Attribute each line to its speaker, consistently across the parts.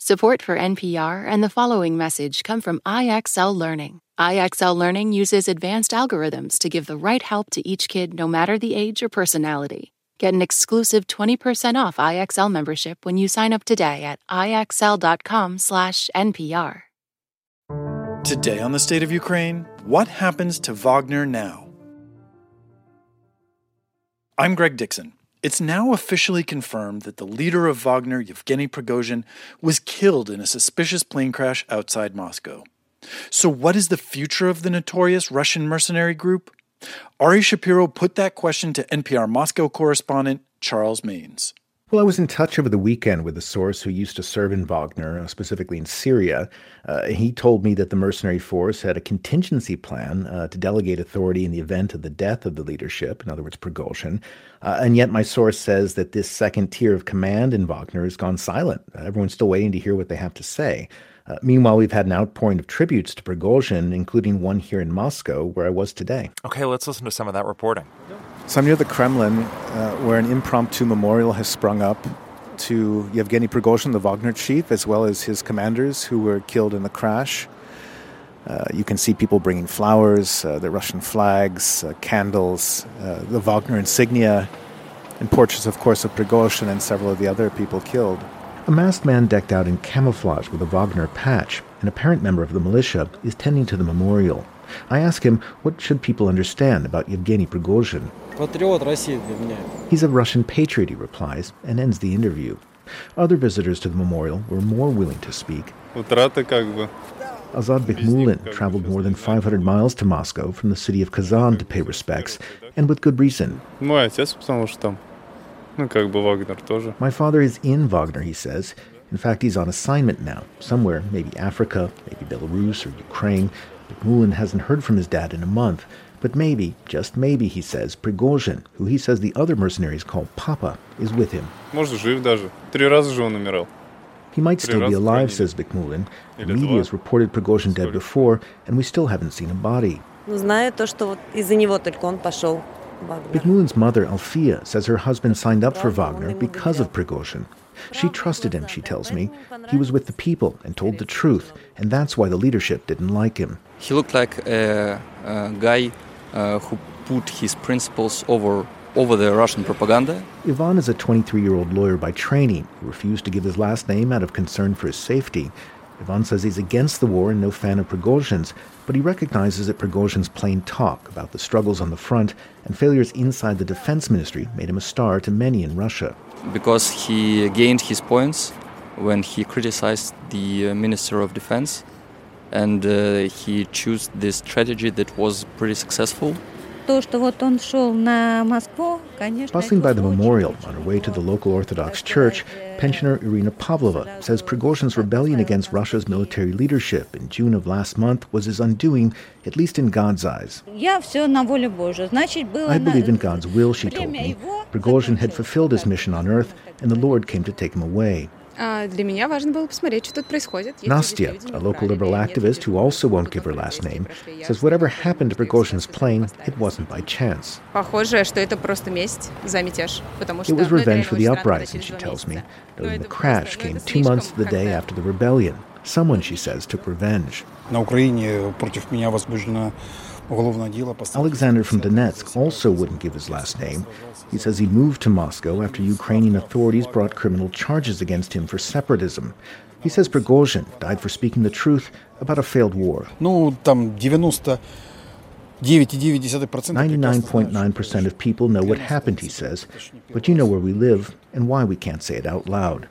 Speaker 1: Support for NPR and the following message come from IXL Learning. IXL Learning uses advanced algorithms to give the right help to each kid no matter the age or personality. Get an exclusive 20% off IXL membership when you sign up today at IXL.com/NPR.
Speaker 2: Today on the State of Ukraine, what happens to Wagner now? I'm Greg Dixon. It's now officially confirmed that the leader of Wagner, Yevgeny Prigozhin, was killed in a suspicious plane crash outside Moscow. So, what is the future of the notorious Russian mercenary group? Ari Shapiro put that question to NPR Moscow correspondent Charles Maynes.
Speaker 3: Well, I was in touch over the weekend with a source who used to serve in Wagner, uh, specifically in Syria. Uh, he told me that the mercenary force had a contingency plan uh, to delegate authority in the event of the death of the leadership, in other words, Prigozhin. Uh, and yet, my source says that this second tier of command in Wagner has gone silent. everyone's still waiting to hear what they have to say. Uh, meanwhile, we've had an outpouring of tributes to Prigozhin, including one here in Moscow, where I was today.
Speaker 4: Okay, let's listen to some of that reporting.
Speaker 5: So I'm near the Kremlin, uh, where an impromptu memorial has sprung up to Yevgeny Prigozhin, the Wagner chief, as well as his commanders who were killed in the crash. Uh, you can see people bringing flowers, uh, the Russian flags, uh, candles, uh, the Wagner insignia, and portraits, of course, of Prigozhin and several of the other people killed.
Speaker 3: A masked man decked out in camouflage with a Wagner patch, an apparent member of the militia, is tending to the memorial. I ask him what should people understand about Yevgeny Prigozhin. He's a Russian patriot, he replies, and ends the interview. Other visitors to the memorial were more willing to speak. Azad Bikhmulin traveled more than 500 miles to Moscow from the city of Kazan to pay respects, and with good reason. My father is in Wagner, he says. In fact, he's on assignment now, somewhere, maybe Africa, maybe Belarus or Ukraine. Bikhmulin hasn't heard from his dad in a month. But maybe, just maybe, he says, Prigozhin, who he says the other mercenaries call Papa, is with him. He might still be alive, says Bikhmulin. The media has reported Prigozhin dead before, and we still haven't seen a body. Bikhmulin's mother, Alfia, says her husband signed up for Wagner because of Prigozhin. She trusted him, she tells me. He was with the people and told the truth, and that's why the leadership didn't like him.
Speaker 6: He looked like a, a guy uh, who put his principles over over the Russian propaganda.
Speaker 3: Ivan is a 23 year old lawyer by training who refused to give his last name out of concern for his safety. Ivan says he's against the war and no fan of Prigozhin's, but he recognizes that Prigozhin's plain talk about the struggles on the front and failures inside the defense ministry made him a star to many in Russia.
Speaker 6: Because he gained his points when he criticized the uh, Minister of Defense and uh, he chose this strategy that was pretty successful.
Speaker 3: Passing by the memorial on her way to the local Orthodox church, pensioner Irina Pavlova says Prigozhin's rebellion against Russia's military leadership in June of last month was his undoing, at least in God's eyes. I believe in God's will, she told me. Prigozhin had fulfilled his mission on earth, and the Lord came to take him away. Nastya, a local liberal activist who also won't give her last name, says whatever happened to Prigozhin's plane, it wasn't by chance. It was revenge for the uprising, she tells me, noting the crash came two months to the day after the rebellion. Someone, she says, took revenge. Alexander from Donetsk also wouldn't give his last name. He says he moved to Moscow after Ukrainian authorities brought criminal charges against him for separatism. He says Prigozhin died for speaking the truth about a failed war. 99.9% of people know what happened, he says, but you know where we live and why we can't say it out loud.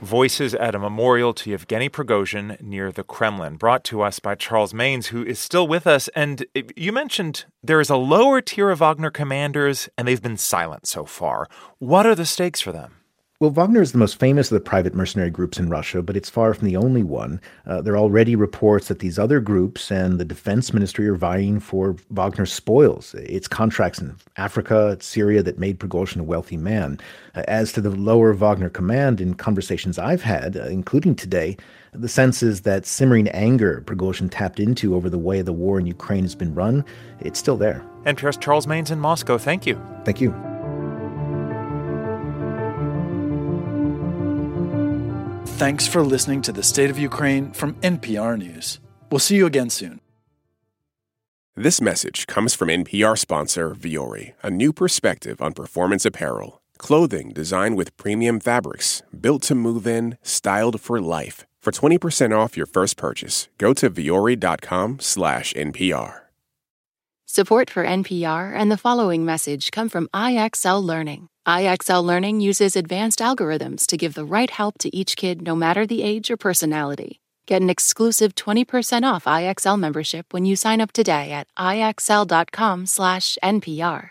Speaker 4: Voices at a memorial to Yevgeny Prigozhin near the Kremlin, brought to us by Charles Maynes, who is still with us. And you mentioned there is a lower tier of Wagner commanders, and they've been silent so far. What are the stakes for them?
Speaker 3: Well, Wagner is the most famous of the private mercenary groups in Russia, but it's far from the only one. Uh, there are already reports that these other groups and the defense ministry are vying for Wagner's spoils. It's contracts in Africa, Syria that made Prigozhin a wealthy man. Uh, as to the lower Wagner command, in conversations I've had, uh, including today, the sense is that simmering anger Prigozhin tapped into over the way the war in Ukraine has been run, it's still there.
Speaker 4: NPR's Charles Maynes in Moscow. Thank you.
Speaker 3: Thank you.
Speaker 2: Thanks for listening to the State of Ukraine from NPR News. We'll see you again soon.
Speaker 7: This message comes from NPR sponsor Vuori, a new perspective on performance apparel. Clothing designed with premium fabrics, built to move in, styled for life. For 20% off your first purchase, go to vuori.com slash NPR.
Speaker 1: Support for NPR and the following message come from IXL Learning. IXL Learning uses advanced algorithms to give the right help to each kid no matter the age or personality. Get an exclusive 20% off IXL membership when you sign up today at IXL.com/NPR.